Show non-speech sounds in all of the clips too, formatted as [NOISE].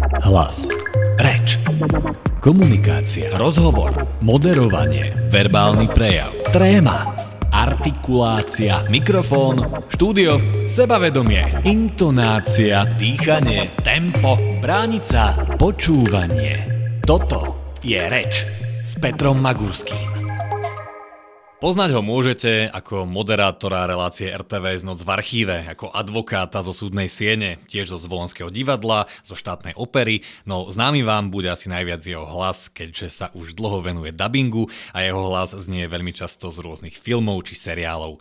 Hlas. Reč. Komunikácia. Rozhovor. Moderovanie. Verbálny prejav. Tréma. Artikulácia. Mikrofón. Štúdio. Sebavedomie. Intonácia. Dýchanie. Tempo. Bránica. Počúvanie. Toto je reč s Petrom Magurským. Poznať ho môžete ako moderátora relácie RTVS Noc v archíve, ako advokáta zo súdnej siene, tiež zo Zvolenského divadla, zo štátnej opery, no známy vám bude asi najviac jeho hlas, keďže sa už dlho venuje dubbingu a jeho hlas znie veľmi často z rôznych filmov či seriálov.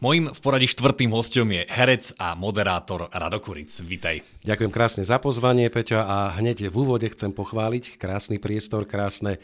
Mojím v poradí štvrtým hostom je herec a moderátor Rado Kuric. Vítaj. Ďakujem krásne za pozvanie, Peťo, a hneď v úvode chcem pochváliť krásny priestor, krásne e,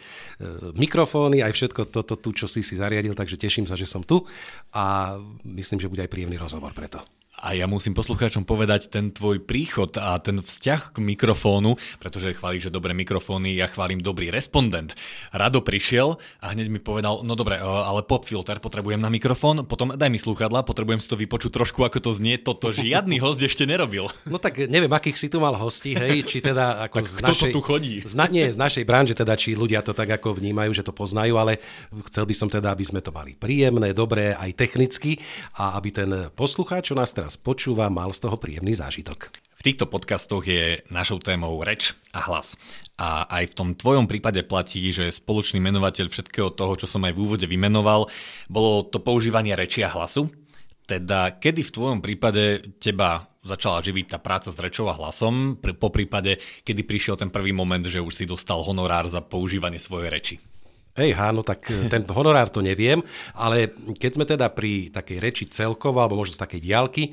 mikrofóny, aj všetko toto tu, čo si si zariadil, takže teším sa, že som tu a myslím, že bude aj príjemný rozhovor preto. A ja musím poslucháčom povedať ten tvoj príchod a ten vzťah k mikrofónu, pretože chválíš, že dobré mikrofóny, ja chválim dobrý respondent. Rado prišiel a hneď mi povedal, no dobre, e, ale pop filter potrebujem na mikrofón, potom daj mi slúchadla, potrebujem si to vypočuť trošku, ako to znie. Toto žiadny host ešte nerobil. [LAUGHS] No tak neviem, akých si tu mal hostí, hej, či teda ako tak z kto našej, to tu chodí? Z, nie, z našej branže, teda či ľudia to tak ako vnímajú, že to poznajú, ale chcel by som teda, aby sme to mali príjemné, dobré, aj technicky a aby ten poslucháč, čo nás teraz počúva, mal z toho príjemný zážitok. V týchto podcastoch je našou témou reč a hlas. A aj v tom tvojom prípade platí, že spoločný menovateľ všetkého toho, čo som aj v úvode vymenoval, bolo to používanie reči a hlasu. Teda kedy v tvojom prípade teba začala živiť tá práca s rečou a hlasom, po prípade, kedy prišiel ten prvý moment, že už si dostal honorár za používanie svojej reči? Hej, no tak e, ten honorár to neviem, ale keď sme teda pri takej reči celkovo, alebo možno z takej diálky,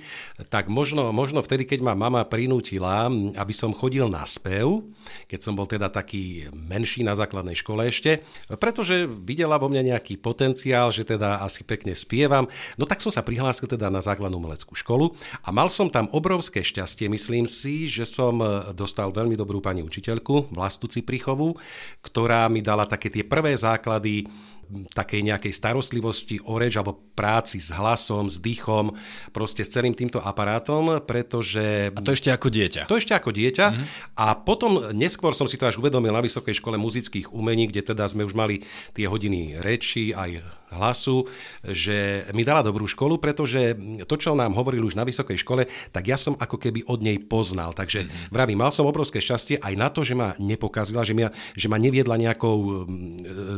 tak možno, možno vtedy, keď ma mama prinútila, aby som chodil na spev, keď som bol teda taký menší na základnej škole ešte, pretože videla vo mne nejaký potenciál, že teda asi pekne spievam, no tak som sa prihlásil teda na základnú umeleckú školu a mal som tam obrovské šťastie, myslím si, že som e, dostal veľmi dobrú pani učiteľku, Vlastu Ciprichovú, ktorá mi dala také tie prvé základy základy takej nejakej starostlivosti o reč alebo práci s hlasom, s dýchom, proste s celým týmto aparátom, pretože... A to ešte ako dieťa? To ešte ako dieťa. Mm-hmm. A potom neskôr som si to až uvedomil na Vysokej škole muzických umení, kde teda sme už mali tie hodiny reči, aj hlasu, že mi dala dobrú školu, pretože to, čo nám hovorili už na vysokej škole, tak ja som ako keby od nej poznal. Takže mm-hmm. vravím, mal som obrovské šťastie aj na to, že ma nepokazila, že ma, že ma neviedla nejakou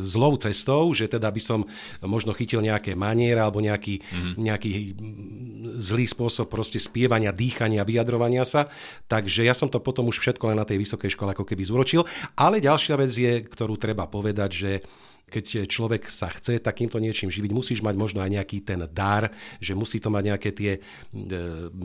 zlou cestou, že teda by som možno chytil nejaké maniere alebo nejaký, mm-hmm. nejaký mm, zlý spôsob proste spievania, dýchania, vyjadrovania sa. Takže ja som to potom už všetko len na tej vysokej škole ako keby zúročil. Ale ďalšia vec je, ktorú treba povedať, že keď človek sa chce takýmto niečím živiť, musíš mať možno aj nejaký ten dar, že musí to mať nejaké tie e,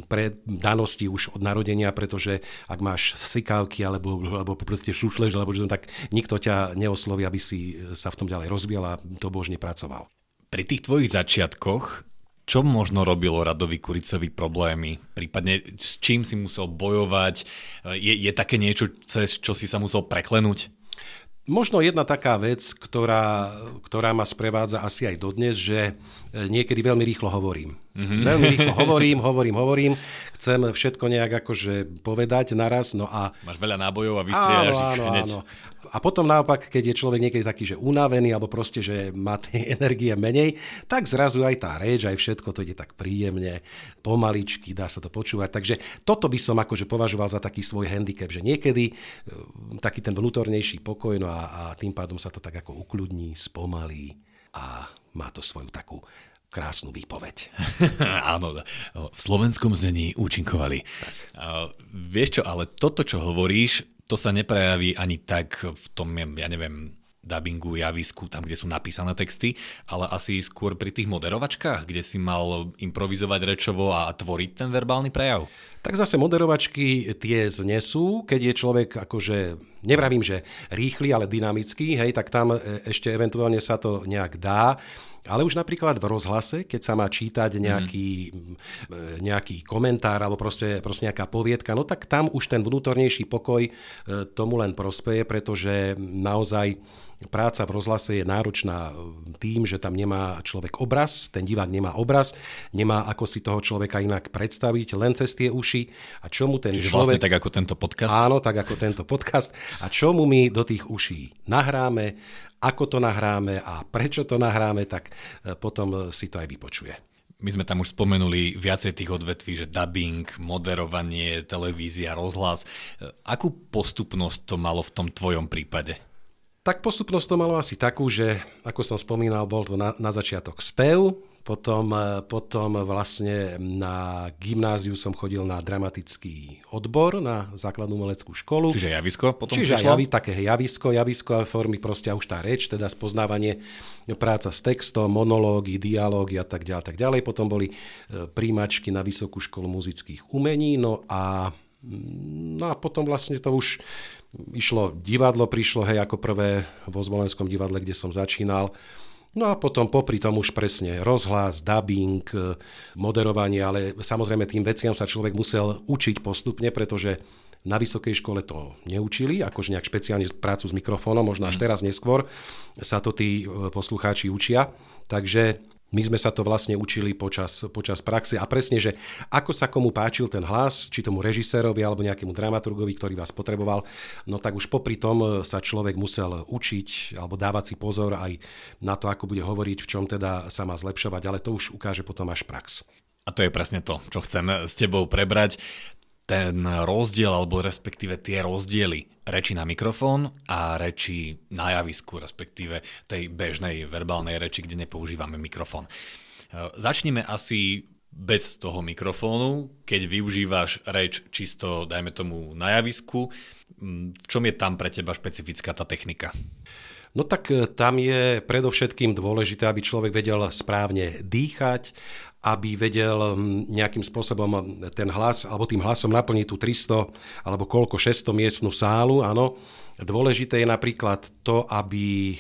predanosti už od narodenia, pretože ak máš sikávky alebo, alebo proste šušleš, alebo že tak nikto ťa neosloví, aby si sa v tom ďalej rozvíjal a to božne pracoval. Pri tých tvojich začiatkoch čo možno robilo Radovi Kuricovi problémy? Prípadne s čím si musel bojovať? Je, je také niečo, cez čo si sa musel preklenúť? Možno jedna taká vec, ktorá, ktorá ma sprevádza asi aj dodnes, že e, niekedy veľmi rýchlo hovorím. Mm-hmm. Veľmi rýchlo hovorím, hovorím, hovorím. Chcem všetko nejak akože povedať naraz. No a... Máš veľa nábojov a vystrieľaš áno, áno, hneď. Áno. A potom naopak, keď je človek niekedy taký, že unavený, alebo proste, že má tej [LAUGHS] energie menej, tak zrazu aj tá reč, aj všetko to ide tak príjemne, pomaličky, dá sa to počúvať. Takže toto by som akože považoval za taký svoj handicap, že niekedy e, taký ten vnútornejší pokoj, no a, a tým pádom sa to tak ako ukludní, spomalí a má to svoju takú krásnu výpoveď. [LAUGHS] Áno, v slovenskom znení účinkovali. Uh, vieš čo, ale toto, čo hovoríš, to sa neprejaví ani tak v tom, ja neviem, dubbingu, javisku, tam, kde sú napísané texty, ale asi skôr pri tých moderovačkách, kde si mal improvizovať rečovo a tvoriť ten verbálny prejav. Tak zase moderovačky tie znesú, keď je človek akože nevravím, že rýchly, ale dynamický, hej, tak tam ešte eventuálne sa to nejak dá. Ale už napríklad v rozhlase, keď sa má čítať nejaký, mm. nejaký komentár alebo proste, proste nejaká poviedka, no tak tam už ten vnútornejší pokoj tomu len prospeje, pretože naozaj práca v rozhlase je náročná tým, že tam nemá človek obraz, ten divák nemá obraz, nemá ako si toho človeka inak predstaviť, len cez tie uši. A čo mu ten Čiže človek... vlastne tak ako tento podcast? Áno, tak ako tento podcast. A čo mu my do tých uší nahráme, ako to nahráme a prečo to nahráme, tak e, potom si to aj vypočuje. My sme tam už spomenuli viacej tých odvetví, že dubbing, moderovanie, televízia, rozhlas. E, akú postupnosť to malo v tom tvojom prípade? Tak postupnosť to malo asi takú, že ako som spomínal, bol to na, na začiatok spev, potom, e, potom vlastne na gymnáziu som chodil na dramatický odbor, na základnú umeleckú školu. Čiže javisko potom Čiže javi, také javisko, javisko a formy, proste už tá reč, teda spoznávanie, práca s textom, monológy, dialógy a tak ďalej, tak ďalej. Potom boli e, príjmačky na Vysokú školu muzických umení, no a, no a potom vlastne to už išlo divadlo, prišlo hej ako prvé vo Zvolenskom divadle, kde som začínal. No a potom popri tom už presne rozhlas, dubbing, moderovanie, ale samozrejme tým veciam sa človek musel učiť postupne, pretože na vysokej škole to neučili, akože nejak špeciálne prácu s mikrofónom, možno až mhm. teraz neskôr sa to tí e, poslucháči učia. Takže my sme sa to vlastne učili počas, počas praxe a presne, že ako sa komu páčil ten hlas, či tomu režisérovi alebo nejakému dramaturgovi, ktorý vás potreboval, no tak už popri tom sa človek musel učiť alebo dávať si pozor aj na to, ako bude hovoriť, v čom teda sa má zlepšovať, ale to už ukáže potom až prax. A to je presne to, čo chcem s tebou prebrať ten rozdiel, alebo respektíve tie rozdiely reči na mikrofón a reči na javisku, respektíve tej bežnej verbálnej reči, kde nepoužívame mikrofón. E, začneme asi bez toho mikrofónu, keď využívaš reč čisto, dajme tomu, na javisku. V čom je tam pre teba špecifická tá technika? No tak e, tam je predovšetkým dôležité, aby človek vedel správne dýchať, aby vedel hm, nejakým spôsobom ten hlas, alebo tým hlasom naplniť tú 300 alebo koľko 600 miestnú sálu, áno. Dôležité je napríklad to, aby e,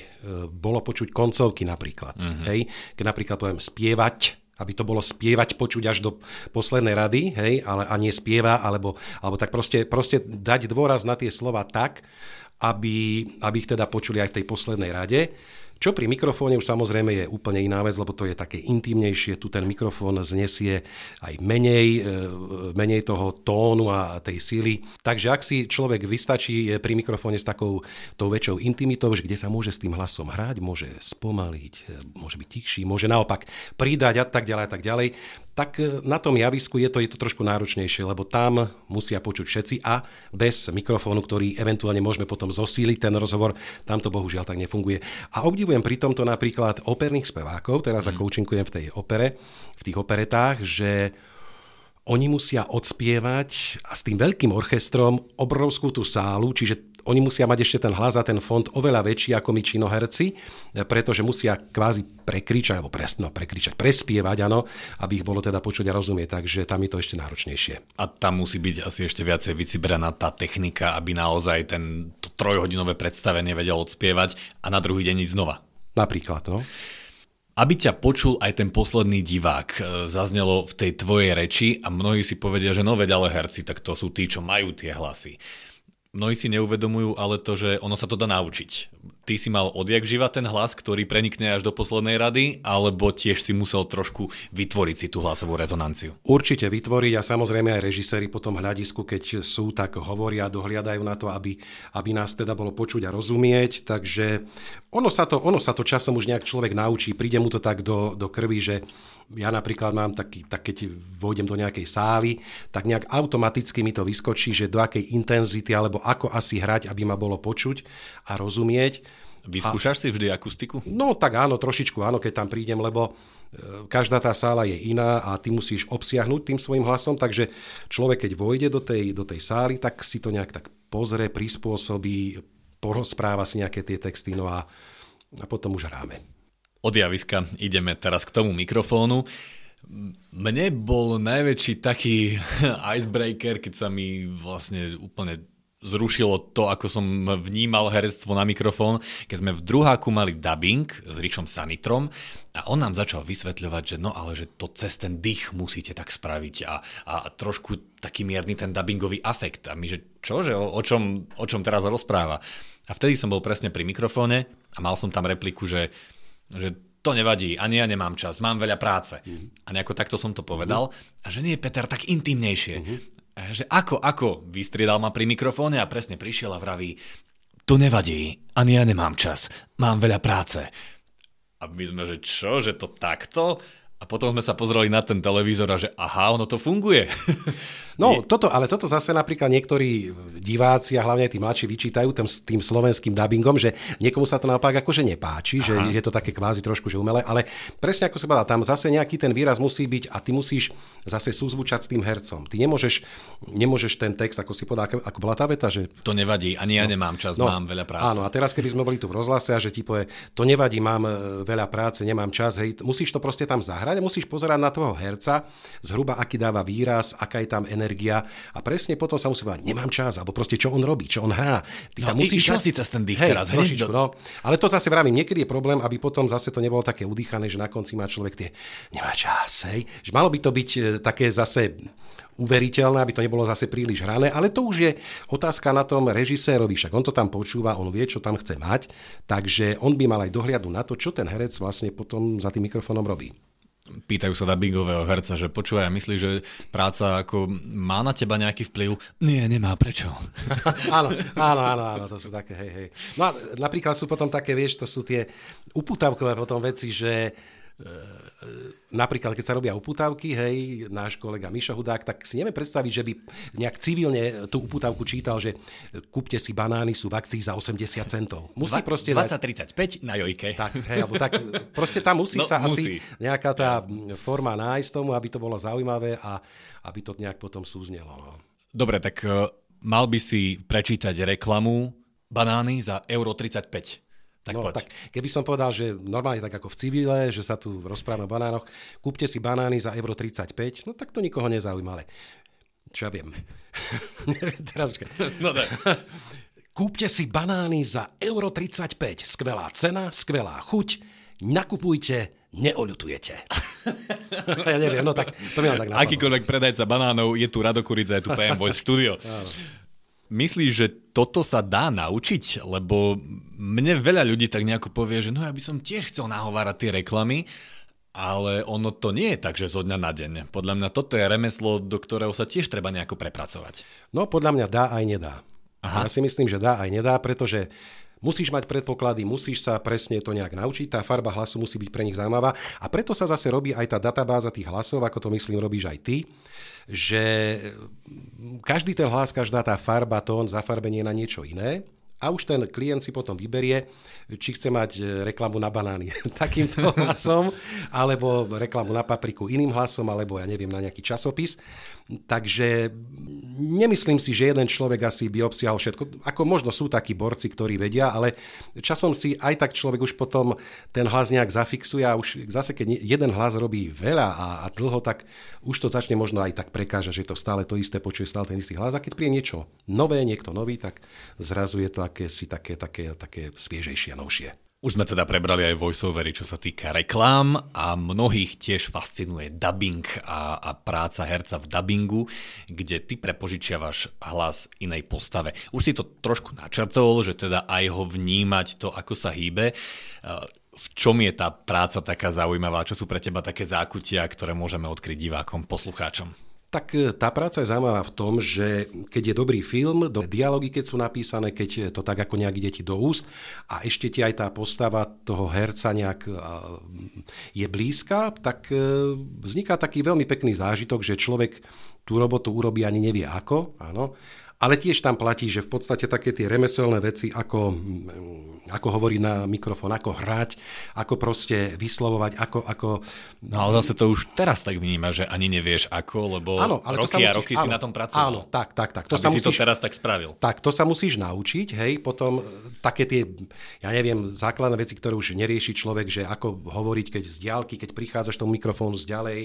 bolo počuť koncovky napríklad. Mm-hmm. Hej? Keď napríklad poviem spievať, aby to bolo spievať, počuť až do poslednej rady, hej, ale a nie spieva, alebo, alebo tak proste, proste dať dôraz na tie slova tak, aby, aby ich teda počuli aj v tej poslednej rade. Čo pri mikrofóne už samozrejme je úplne iná vec, lebo to je také intimnejšie, tu ten mikrofón znesie aj menej, e, menej toho tónu a tej síly. Takže ak si človek vystačí pri mikrofóne s takou tou väčšou intimitou, že kde sa môže s tým hlasom hrať, môže spomaliť, e, môže byť tichší, môže naopak pridať a tak ďalej a tak ďalej, tak e, na tom javisku je to, je to trošku náročnejšie, lebo tam musia počuť všetci a bez mikrofónu, ktorý eventuálne môžeme potom zosíliť ten rozhovor, tam to bohužiaľ tak nefunguje. A obdivujem pri tomto napríklad operných spevákov, teraz mm. ako účinkujem v tej opere, v tých operetách, že oni musia odspievať a s tým veľkým orchestrom obrovskú tú sálu, čiže oni musia mať ešte ten hlas a ten fond oveľa väčší ako my činoherci, pretože musia kvázi prekričať, alebo pres, no, prekričať, prespievať, áno, aby ich bolo teda počuť a rozumieť, takže tam je to ešte náročnejšie. A tam musí byť asi ešte viacej vycibraná tá technika, aby naozaj ten to trojhodinové predstavenie vedel odspievať a na druhý deň ísť znova. Napríklad, no. Aby ťa počul aj ten posledný divák, e, zaznelo v tej tvojej reči a mnohí si povedia, že no veď ale herci, tak to sú tí, čo majú tie hlasy. Mnohí si neuvedomujú ale to, že ono sa to dá naučiť. Ty si mal odjak živa ten hlas, ktorý prenikne až do poslednej rady, alebo tiež si musel trošku vytvoriť si tú hlasovú rezonanciu? Určite vytvoriť a samozrejme aj režiséri po tom hľadisku, keď sú, tak hovoria, dohliadajú na to, aby, aby nás teda bolo počuť a rozumieť. Takže ono sa to, ono sa to časom už nejak človek naučí, príde mu to tak do, do krvi, že ja napríklad mám taký, tak keď vôjdem do nejakej sály, tak nejak automaticky mi to vyskočí, že do akej intenzity alebo ako asi hrať, aby ma bolo počuť a rozumieť. Vyskúšaš a, si vždy akustiku? No tak áno, trošičku áno, keď tam prídem, lebo e, každá tá sála je iná a ty musíš obsiahnuť tým svojim hlasom, takže človek, keď vojde do tej, do tej sály, tak si to nejak tak pozrie, prispôsobí, porozpráva si nejaké tie texty, no a, a potom už hráme. Od javiska ideme teraz k tomu mikrofónu. Mne bol najväčší taký [LAUGHS] icebreaker, keď sa mi vlastne úplne zrušilo to, ako som vnímal herectvo na mikrofón, keď sme v druháku mali dubbing s Richom Sanitrom a on nám začal vysvetľovať, že no ale že to cez ten dých musíte tak spraviť a, a trošku taký mierny ten dubbingový afekt. A my, že čo, že o, o, čom, o čom teraz rozpráva? A vtedy som bol presne pri mikrofóne a mal som tam repliku, že, že to nevadí, ani ja nemám čas, mám veľa práce. Uh-huh. A nejako takto som to povedal. Uh-huh. A že nie, Peter, tak intimnejšie. Uh-huh. A že ako, ako? Vystriedal ma pri mikrofóne a presne prišiel a vraví, to nevadí, ani ja nemám čas, mám veľa práce. A my sme, že čo, že to takto? A potom sme sa pozreli na ten televízor a že aha, ono to funguje. [LAUGHS] No, toto, ale toto zase napríklad niektorí diváci a hlavne tí mladší vyčítajú tým, tým slovenským dubbingom, že niekomu sa to naopak akože nepáči, Aha. že je to také kvázi trošku že umelé, ale presne ako sa povedal, tam zase nejaký ten výraz musí byť a ty musíš zase súzvučať s tým hercom. Ty nemôžeš, nemôžeš ten text, ako si povedal, ako, ako bola tá veta, že... To nevadí, ani ja no, nemám čas, no, mám veľa práce. Áno, a teraz keby sme boli tu v rozhlase a že ti povie, to nevadí, mám e, veľa práce, nemám čas, hej, musíš to proste tam zahrať a musíš pozerať na toho herca, zhruba aký dáva výraz, aká je tam energia energia a presne potom sa musí povedať, nemám čas, alebo proste čo on robí, čo on hrá. Ty no, musíš išiel si cez ten dých hej, teraz. Trošičku, no. Ale to zase vravím, niekedy je problém, aby potom zase to nebolo také udýchané, že na konci má človek tie, nemá čas, hej. Že malo by to byť e, také zase uveriteľné, aby to nebolo zase príliš hrané, ale to už je otázka na tom režisérovi, však on to tam počúva, on vie, čo tam chce mať, takže on by mal aj dohliadu na to, čo ten herec vlastne potom za tým mikrofónom robí pýtajú sa dubbingového herca, že počúvaj, myslíš, že práca ako má na teba nejaký vplyv? Nie, nemá, prečo? [LAUGHS] áno, áno, áno, áno, to sú také, hej, hej. No a napríklad sú potom také, vieš, to sú tie uputavkové potom veci, že napríklad, keď sa robia uputávky, hej, náš kolega Mišo Hudák, tak si neviem predstaviť, že by nejak civilne tú uputávku čítal, že kúpte si banány, sú v akcii za 80 centov. Musí Dva, proste 20-35 na jojke. Tak, hej, alebo tak, proste tam musí no, sa musí. asi nejaká tá Jasne. forma nájsť tomu, aby to bolo zaujímavé a aby to nejak potom súznelo. No. Dobre, tak uh, mal by si prečítať reklamu banány za euro 35. Tak, no, tak keby som povedal, že normálne tak ako v civile, že sa tu rozprávame o banánoch, kúpte si banány za euro 35, no tak to nikoho nezaujíma, ale čo ja viem. [LAUGHS] Teraz, no, ne. [LAUGHS] Kúpte si banány za euro 35, skvelá cena, skvelá chuť, nakupujte, neoľutujete. [LAUGHS] ja neviem, no tak to mi tak napadlo. Akýkoľvek predajca banánov, je tu Rado Kurica, je tu PM Voice štúdio. Myslíš, že toto sa dá naučiť? Lebo mne veľa ľudí tak nejako povie, že no ja by som tiež chcel nahovárať tie reklamy, ale ono to nie je tak, že zo dňa na deň. Podľa mňa toto je remeslo, do ktorého sa tiež treba nejako prepracovať. No podľa mňa dá aj nedá. Aha. Ja si myslím, že dá aj nedá, pretože Musíš mať predpoklady, musíš sa presne to nejak naučiť, tá farba hlasu musí byť pre nich zaujímavá a preto sa zase robí aj tá databáza tých hlasov, ako to myslím robíš aj ty, že každý ten hlas, každá tá farba, tón, zafarbenie na niečo iné a už ten klient si potom vyberie, či chce mať e, reklamu na banány [LAUGHS] takýmto hlasom, alebo reklamu na papriku iným hlasom, alebo ja neviem, na nejaký časopis. Takže nemyslím si, že jeden človek asi by obsiahol všetko. Ako možno sú takí borci, ktorí vedia, ale časom si aj tak človek už potom ten hlas nejak zafixuje a už zase keď jeden hlas robí veľa a, a dlho, tak už to začne možno aj tak prekážať, že to stále to isté počuje, stále ten istý hlas. A keď príde niečo nové, niekto nový, tak zrazu je to akési také, také, také sviežejšie a novšie. Už sme teda prebrali aj voiceovery, čo sa týka reklám a mnohých tiež fascinuje dubbing a, a práca herca v dubbingu, kde ty prepožičiavaš hlas inej postave. Už si to trošku načrtol, že teda aj ho vnímať to, ako sa hýbe. V čom je tá práca taká zaujímavá? Čo sú pre teba také zákutia, ktoré môžeme odkryť divákom, poslucháčom? Tak e, tá práca je zaujímavá v tom, že keď je dobrý film, do dialógy, keď sú napísané, keď to tak ako nejak ide ti do úst a ešte ti aj tá postava toho herca nejak je blízka, tak e, vzniká taký veľmi pekný zážitok, že človek tú robotu urobí ani nevie ako, áno, ale tiež tam platí, že v podstate také tie remeselné veci, ako, mm, ako hovoriť na mikrofón, ako hrať, ako proste vyslovovať, ako... ako... No ale zase to už teraz tak vníma, že ani nevieš ako, lebo áno, ale roky to musíš, a roky áno, si na tom pracoval. Áno, tak, tak, tak. To Aby sa musíš, si to teraz tak spravil. Tak, to sa musíš naučiť, hej, potom také tie, ja neviem, základné veci, ktoré už nerieši človek, že ako hovoriť, keď z diálky, keď prichádzaš tomu mikrofónu z ďalej,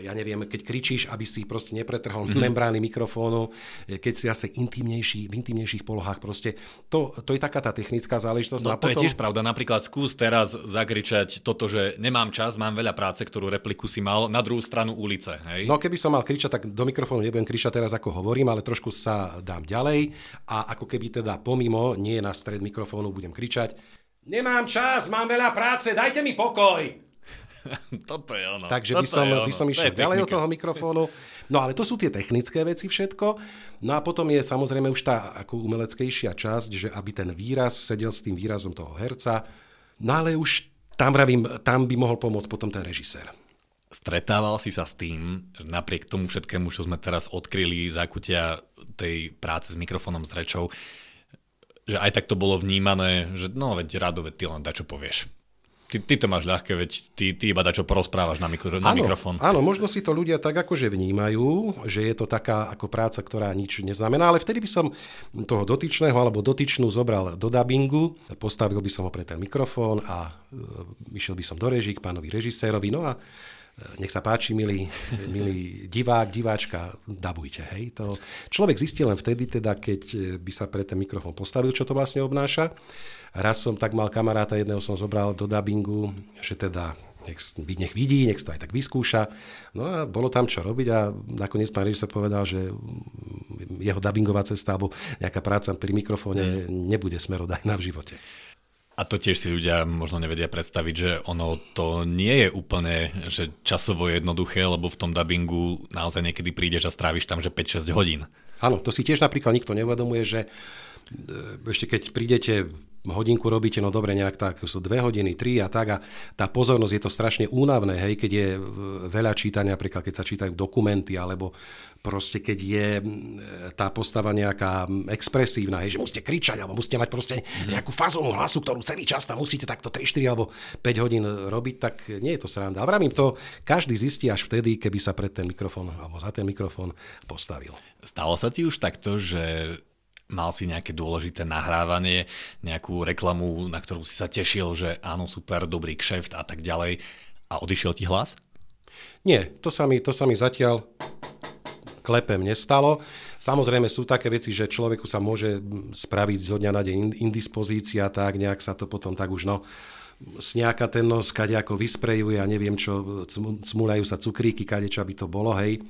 ja neviem, keď kričíš, aby si proste nepretrhol mm-hmm. membrány mikrofónu, keď si asi zase intimnejší, v intimnejších polohách. Proste to, to je taká tá technická záležitosť. No, no to potom... je tiež pravda. Napríklad skús teraz zakričať toto, že nemám čas, mám veľa práce, ktorú repliku si mal na druhú stranu ulice. Hej? No keby som mal kričať, tak do mikrofónu nebudem kričať teraz, ako hovorím, ale trošku sa dám ďalej a ako keby teda pomimo, nie na stred mikrofónu budem kričať. Nemám čas, mám veľa práce, dajte mi pokoj. [LAUGHS] Toto je ono. Takže by som, by som išiel ďalej od toho mikrofónu. [LAUGHS] No ale to sú tie technické veci všetko. No a potom je samozrejme už tá ako umeleckejšia časť, že aby ten výraz sedel s tým výrazom toho herca. No ale už tam, vravím, tam by mohol pomôcť potom ten režisér. Stretával si sa s tým, že napriek tomu všetkému, čo sme teraz odkryli, zákutia tej práce s mikrofónom, s rečou, že aj tak to bolo vnímané, že no veď Rado, ty len dačo povieš. Ty, ty to máš ľahké, veď ty, ty iba čo porozprávaš na, mikro, na áno, mikrofón. Áno, možno si to ľudia tak akože vnímajú, že je to taká ako práca, ktorá nič neznamená, ale vtedy by som toho dotyčného alebo dotyčnú zobral do dubbingu, postavil by som ho pre ten mikrofón a e, išiel by som do reží k pánovi režisérovi, no a e, nech sa páči, milý, [LAUGHS] milý divák, diváčka, dabujte. Hej. To človek zistí len vtedy, teda, keď by sa pre ten mikrofón postavil, čo to vlastne obnáša. Raz som tak mal kamaráta, jedného som zobral do dubbingu, že teda nech, nech vidí, nech to aj tak vyskúša. No a bolo tam čo robiť a nakoniec pán sa povedal, že jeho dubbingová cesta alebo nejaká práca pri mikrofóne mm. nebude smerodajná v živote. A to tiež si ľudia možno nevedia predstaviť, že ono to nie je úplne že časovo jednoduché, lebo v tom dubbingu naozaj niekedy prídeš a stráviš tam že 5-6 hodín. Áno, to si tiež napríklad nikto neuvedomuje, že e, ešte keď prídete hodinku robíte, no dobre, nejak tak, sú dve hodiny, tri a tak a tá pozornosť je to strašne únavné, hej, keď je veľa čítania, napríklad keď sa čítajú dokumenty, alebo proste keď je tá postava nejaká expresívna, hej, že musíte kričať, alebo musíte mať proste mhm. nejakú fazónu hlasu, ktorú celý čas tam musíte takto 3, 4 alebo 5 hodín robiť, tak nie je to sranda. A vravím to, každý zistí až vtedy, keby sa pred ten mikrofón alebo za ten mikrofón postavil. Stalo sa ti už takto, že mal si nejaké dôležité nahrávanie, nejakú reklamu, na ktorú si sa tešil, že áno, super, dobrý kšeft a tak ďalej a odišiel ti hlas? Nie, to sa mi, to sa mi zatiaľ klepem nestalo. Samozrejme sú také veci, že človeku sa môže spraviť zo dňa na deň indispozícia, tak nejak sa to potom tak už no sňaka ten nos, ako vysprejuje a neviem čo, cmulajú sa cukríky, kade čo by to bolo, hej.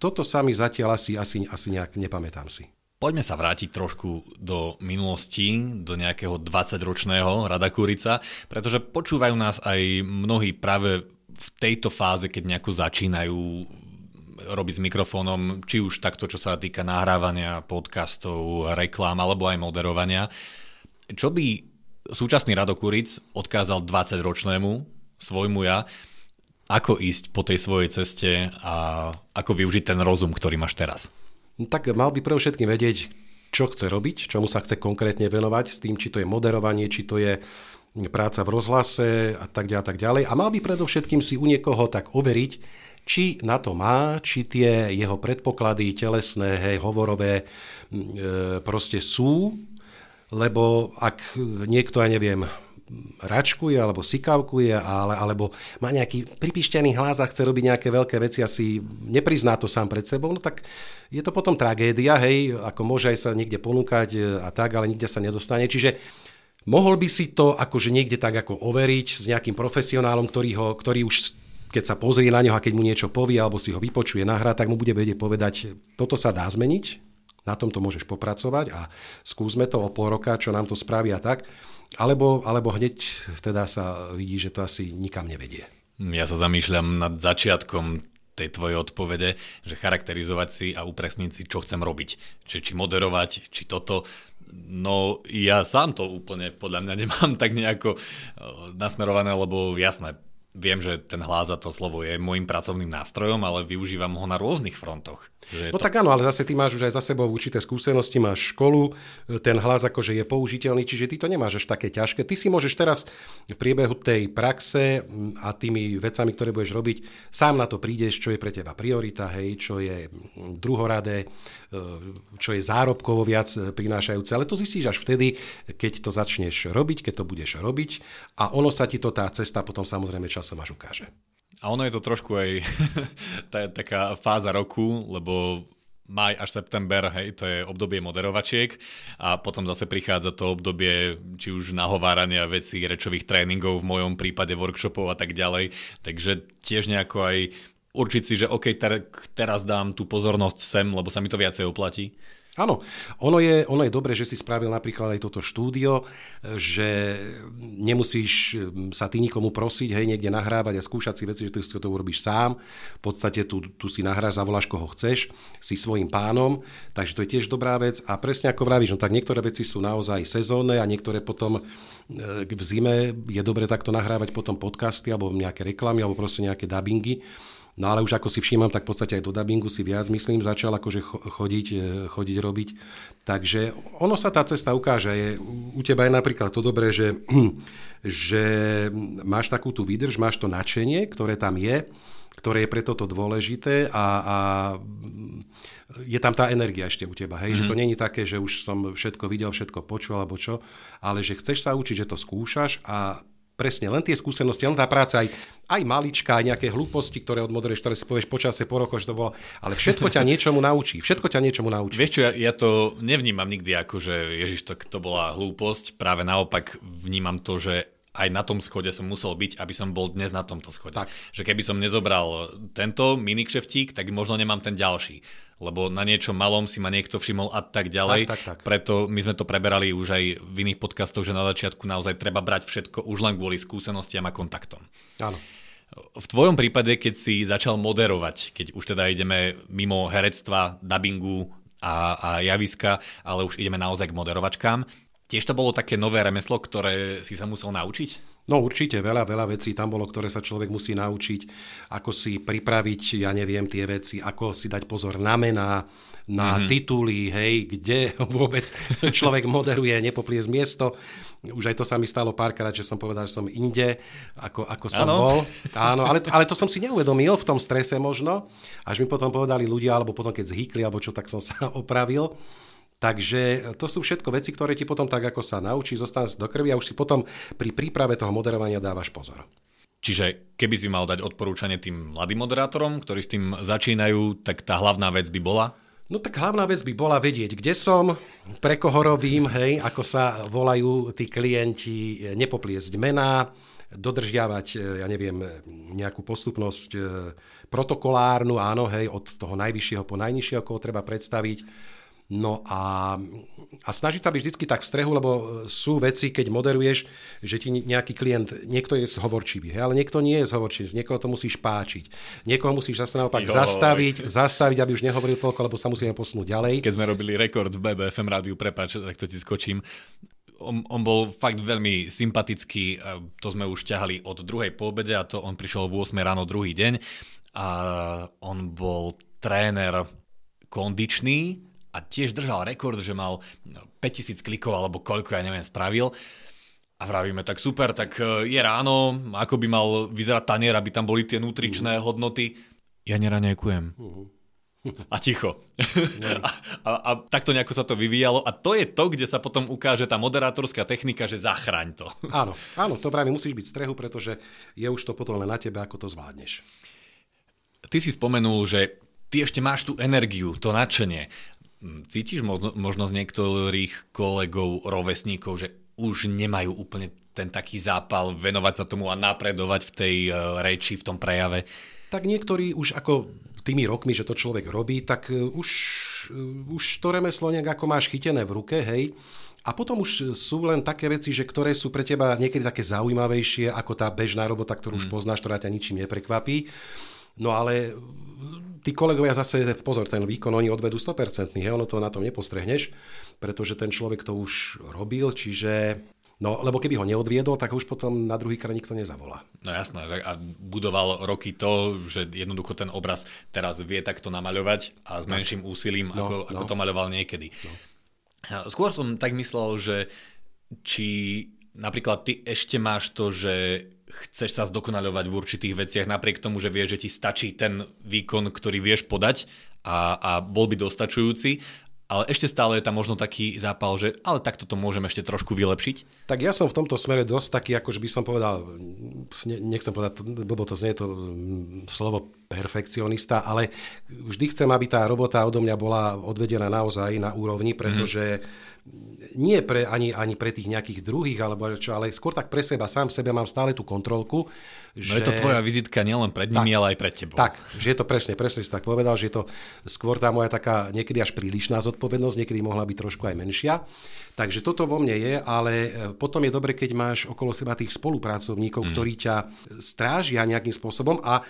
Toto sa mi zatiaľ asi, asi, asi nejak nepamätám si. Poďme sa vrátiť trošku do minulosti, do nejakého 20-ročného Rada Kurica, pretože počúvajú nás aj mnohí práve v tejto fáze, keď nejako začínajú robiť s mikrofónom, či už takto, čo sa týka nahrávania podcastov, reklám alebo aj moderovania. Čo by súčasný Rado Kuric odkázal 20-ročnému svojmu ja, ako ísť po tej svojej ceste a ako využiť ten rozum, ktorý máš teraz? No tak mal by pre všetkým vedieť, čo chce robiť, čomu sa chce konkrétne venovať, s tým, či to je moderovanie, či to je práca v rozhlase a tak ďalej, a tak ďalej. A mal by predovšetkým si u niekoho tak overiť, či na to má, či tie jeho predpoklady telesné, hej, hovorové e, proste sú, lebo ak niekto, ja neviem, račkuje alebo sikavkuje, ale, alebo má nejaký pripišťaný hlas a chce robiť nejaké veľké veci a si neprizná to sám pred sebou, no tak je to potom tragédia, hej, ako môže aj sa niekde ponúkať e, a tak, ale nikde sa nedostane. Čiže mohol by si to akože niekde tak ako overiť s nejakým profesionálom, ktorý, ho, ktorý už keď sa pozrie na neho a keď mu niečo povie alebo si ho vypočuje nahrá, tak mu bude vedieť povedať, toto sa dá zmeniť, na tomto môžeš popracovať a skúsme to o pol roka, čo nám to spraví a tak. Alebo, alebo hneď teda sa vidí, že to asi nikam nevedie. Ja sa zamýšľam nad začiatkom tej tvojej odpovede, že charakterizovať si a upresniť si, čo chcem robiť. Či, či moderovať, či toto. No ja sám to úplne podľa mňa nemám [LAUGHS] tak nejako eh, nasmerované, lebo jasné, viem, že ten hlas a to slovo je môjim pracovným nástrojom, ale využívam ho na rôznych frontoch. Že no to... tak áno, ale zase ty máš už aj za sebou určité skúsenosti, máš školu, ten hlas akože je použiteľný, čiže ty to nemáš až také ťažké. Ty si môžeš teraz v priebehu tej praxe a tými vecami, ktoré budeš robiť, sám na to prídeš, čo je pre teba priorita, hej, čo je druhoradé, e, čo je zárobkovo viac prinášajúce, ale to zistíš až vtedy, keď to začneš robiť, keď to budeš robiť a ono sa ti to tá cesta potom samozrejme časom až ukáže. A ono je to trošku aj [LAUGHS] tá, taká fáza roku, lebo maj až september, hej, to je obdobie moderovačiek a potom zase prichádza to obdobie či už nahovárania vecí, rečových tréningov, v mojom prípade workshopov a tak ďalej. Takže tiež nejako aj určiť si, že OK, ter- teraz dám tú pozornosť sem, lebo sa mi to viacej oplatí. Áno, ono je, ono je dobré, že si spravil napríklad aj toto štúdio, že nemusíš sa ty nikomu prosiť, hej, niekde nahrávať a skúšať si veci, že ty to urobíš sám. V podstate tu, tu si nahráš, zavoláš koho chceš, si svojim pánom, takže to je tiež dobrá vec. A presne ako vravíš, no tak niektoré veci sú naozaj sezónne a niektoré potom e, v zime je dobre takto nahrávať potom podcasty alebo nejaké reklamy alebo proste nejaké dubbingy No ale už ako si všímam, tak v podstate aj do dubbingu si viac, myslím, začal akože chodiť, e, chodiť robiť. Takže ono sa tá cesta ukáže. Je, u teba je napríklad to dobré, že, [CLEARS THROAT] že máš takú tú výdrž, máš to nadšenie, ktoré tam je, ktoré je preto to dôležité a, a je tam tá energia ešte u teba, hej? Mm-hmm. že to mhm. není také, že už som všetko videl, všetko počul alebo čo, ale že chceš sa učiť, že to skúšaš a presne len tie skúsenosti, len tá práca, aj, aj malička, aj nejaké hlúposti, ktoré odmoderuješ, ktoré si povieš počasie, po rokoch, že to bolo, ale všetko ťa niečomu naučí. Všetko ťa niečomu naučí. Vieš čo, ja, ja to nevnímam nikdy ako, že Ježiš, to, to bola hlúposť. Práve naopak vnímam to, že aj na tom schode som musel byť, aby som bol dnes na tomto schode. Tak. Že keby som nezobral tento mini kšeftík, tak možno nemám ten ďalší lebo na niečom malom si ma niekto všimol a tak ďalej. Tak, tak, tak. Preto my sme to preberali už aj v iných podcastoch, že na začiatku naozaj treba brať všetko už len kvôli skúsenostiam a kontaktom. Áno. V tvojom prípade, keď si začal moderovať, keď už teda ideme mimo herectva, dubbingu a, a javiska, ale už ideme naozaj k moderovačkám, tiež to bolo také nové remeslo, ktoré si sa musel naučiť? No určite, veľa, veľa vecí tam bolo, ktoré sa človek musí naučiť, ako si pripraviť, ja neviem, tie veci, ako si dať pozor na mená, na mm-hmm. tituly, hej, kde [LAUGHS] vôbec človek moderuje, z miesto. Už aj to sa mi stalo párkrát, že som povedal, že som inde, ako, ako som ano. bol. Áno, ale, ale to som si neuvedomil v tom strese možno. Až mi potom povedali ľudia, alebo potom keď zhýkli, alebo čo, tak som sa [LAUGHS] opravil. Takže to sú všetko veci, ktoré ti potom tak, ako sa naučí, zostanú do krvi a už si potom pri príprave toho moderovania dávaš pozor. Čiže keby si mal dať odporúčanie tým mladým moderátorom, ktorí s tým začínajú, tak tá hlavná vec by bola? No tak hlavná vec by bola vedieť, kde som, pre koho robím, hej, ako sa volajú tí klienti, nepopliesť mená, dodržiavať, ja neviem, nejakú postupnosť e, protokolárnu, áno, hej, od toho najvyššieho po najnižšieho, koho treba predstaviť No a, a snažiť sa byť vždy tak v strehu, lebo sú veci, keď moderuješ, že ti nejaký klient, niekto je zhovorčivý, hej, ale niekto nie je zhovorčivý, z niekoho to musíš páčiť. Niekoho musíš zase naopak jo. zastaviť, zastaviť, aby už nehovoril toľko, lebo sa musíme posunúť ďalej. Keď sme robili rekord v BBFM rádiu, prepáč, tak to ti skočím, on, on bol fakt veľmi sympatický, to sme už ťahali od druhej po obede a to on prišiel v 8 ráno druhý deň a on bol tréner kondičný, a tiež držal rekord, že mal 5000 klikov alebo koľko, ja neviem, spravil. A vravíme, tak super, tak e, je ráno, ako by mal vyzerať tanier, aby tam boli tie nutričné uh-huh. hodnoty. Ja neranejkujem. Uh-huh. [LAUGHS] A ticho. [LAUGHS] a, a, a takto nejako sa to vyvíjalo. A to je to, kde sa potom ukáže tá moderátorská technika, že zachraň to. [LAUGHS] áno, áno, to práve musíš byť v strehu, pretože je už to potom len na tebe, ako to zvládneš. Ty si spomenul, že ty ešte máš tú energiu, to nadšenie. Cítiš možno z niektorých kolegov, rovesníkov, že už nemajú úplne ten taký zápal venovať sa tomu a napredovať v tej e, reči, v tom prejave? Tak niektorí už ako tými rokmi, že to človek robí, tak e, už, e, už to remeslo nejak ako máš chytené v ruke, hej. A potom už sú len také veci, že ktoré sú pre teba niekedy také zaujímavejšie ako tá bežná robota, ktorú mm. už poznáš, ktorá ťa ničím neprekvapí. No ale tí kolegovia zase, pozor, ten výkon oni odvedú 100%, hej, ono to na tom nepostrehneš, pretože ten človek to už robil, čiže No, lebo keby ho neodviedol, tak už potom na druhý krát nikto nezavolá. No jasné, a budoval roky to, že jednoducho ten obraz teraz vie takto namaľovať a s menším úsilím, no, ako, no. ako to maľoval niekedy. No. Skôr som tak myslel, že či napríklad ty ešte máš to, že chceš sa zdokonaľovať v určitých veciach napriek tomu, že vieš, že ti stačí ten výkon, ktorý vieš podať a, a bol by dostačujúci, ale ešte stále je tam možno taký zápal, že ale takto to môžem ešte trošku vylepšiť. Tak ja som v tomto smere dosť taký, ako by som povedal, ne, nechcem povedať, lebo to znie to mm, slovo perfekcionista, ale vždy chcem, aby tá robota odo mňa bola odvedená naozaj na úrovni, pretože nie pre, ani, ani pre tých nejakých druhých, alebo čo, ale skôr tak pre seba, sám sebe mám stále tú kontrolku. Že... No je to tvoja vizitka nielen pred nimi, tak, ale aj pred tebou. Tak, že je to presne, presne si tak povedal, že je to skôr tá moja taká niekedy až prílišná zodpovednosť, niekedy mohla byť trošku aj menšia. Takže toto vo mne je, ale e, potom je dobre, keď máš okolo seba tých spolupracovníkov, mm. ktorí ťa strážia nejakým spôsobom a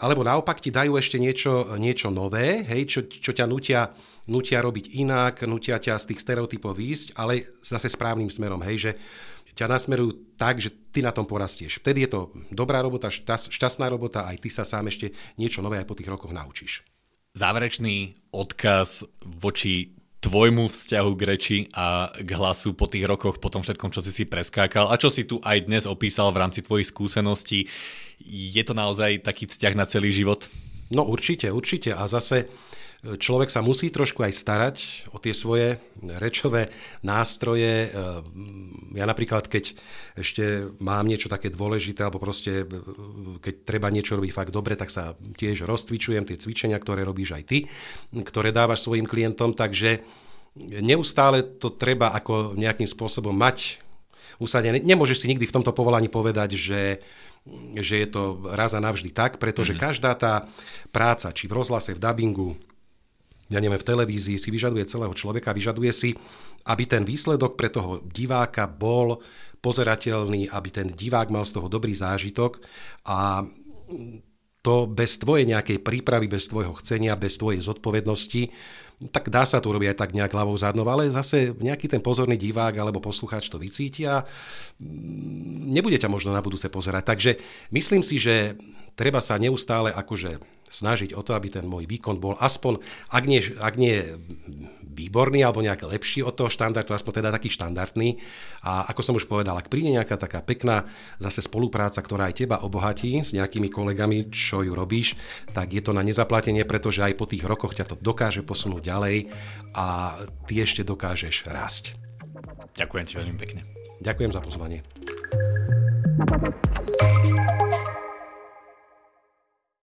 alebo naopak ti dajú ešte niečo, niečo nové, hej, čo, čo ťa nutia, nutia robiť inak, nutia ťa z tých stereotypov výjsť, ale zase správnym smerom, hej, že ťa nasmerujú tak, že ty na tom porastieš. Vtedy je to dobrá robota, šťastná robota, aj ty sa sám ešte niečo nové aj po tých rokoch naučíš. Záverečný odkaz voči tvojmu vzťahu k reči a k hlasu po tých rokoch, po tom všetkom, čo si si preskákal a čo si tu aj dnes opísal v rámci tvojich skúseností. Je to naozaj taký vzťah na celý život? No určite, určite. A zase e, človek sa musí trošku aj starať o tie svoje rečové nástroje. E, ja napríklad, keď ešte mám niečo také dôležité, alebo proste e, keď treba niečo robiť fakt dobre, tak sa tiež rozcvičujem, tie cvičenia, ktoré robíš aj ty, ktoré dávaš svojim klientom, takže neustále to treba ako nejakým spôsobom mať usadené. Nemôžeš si nikdy v tomto povolaní povedať, že že je to raz a navždy tak, pretože mm-hmm. každá tá práca, či v rozhlase, v dubbingu, ja neviem, v televízii si vyžaduje celého človeka, vyžaduje si, aby ten výsledok pre toho diváka bol pozerateľný, aby ten divák mal z toho dobrý zážitok a to bez tvojej nejakej prípravy, bez tvojho chcenia, bez tvojej zodpovednosti tak dá sa to robiť aj tak nejak hlavou zadnou, ale zase nejaký ten pozorný divák alebo poslucháč to vycíti a mm, nebude ťa možno na budúce pozerať. Takže myslím si, že treba sa neustále akože snažiť o to, aby ten môj výkon bol aspoň, ak nie, ak nie výborný alebo nejak lepší od toho štandardu, aspoň teda taký štandardný. A ako som už povedal, ak príde nejaká taká pekná zase spolupráca, ktorá aj teba obohatí s nejakými kolegami, čo ju robíš, tak je to na nezaplatenie, pretože aj po tých rokoch ťa to dokáže posunúť ďalej a ty ešte dokážeš rásť. Ďakujem ti veľmi pekne. Ďakujem za pozvanie.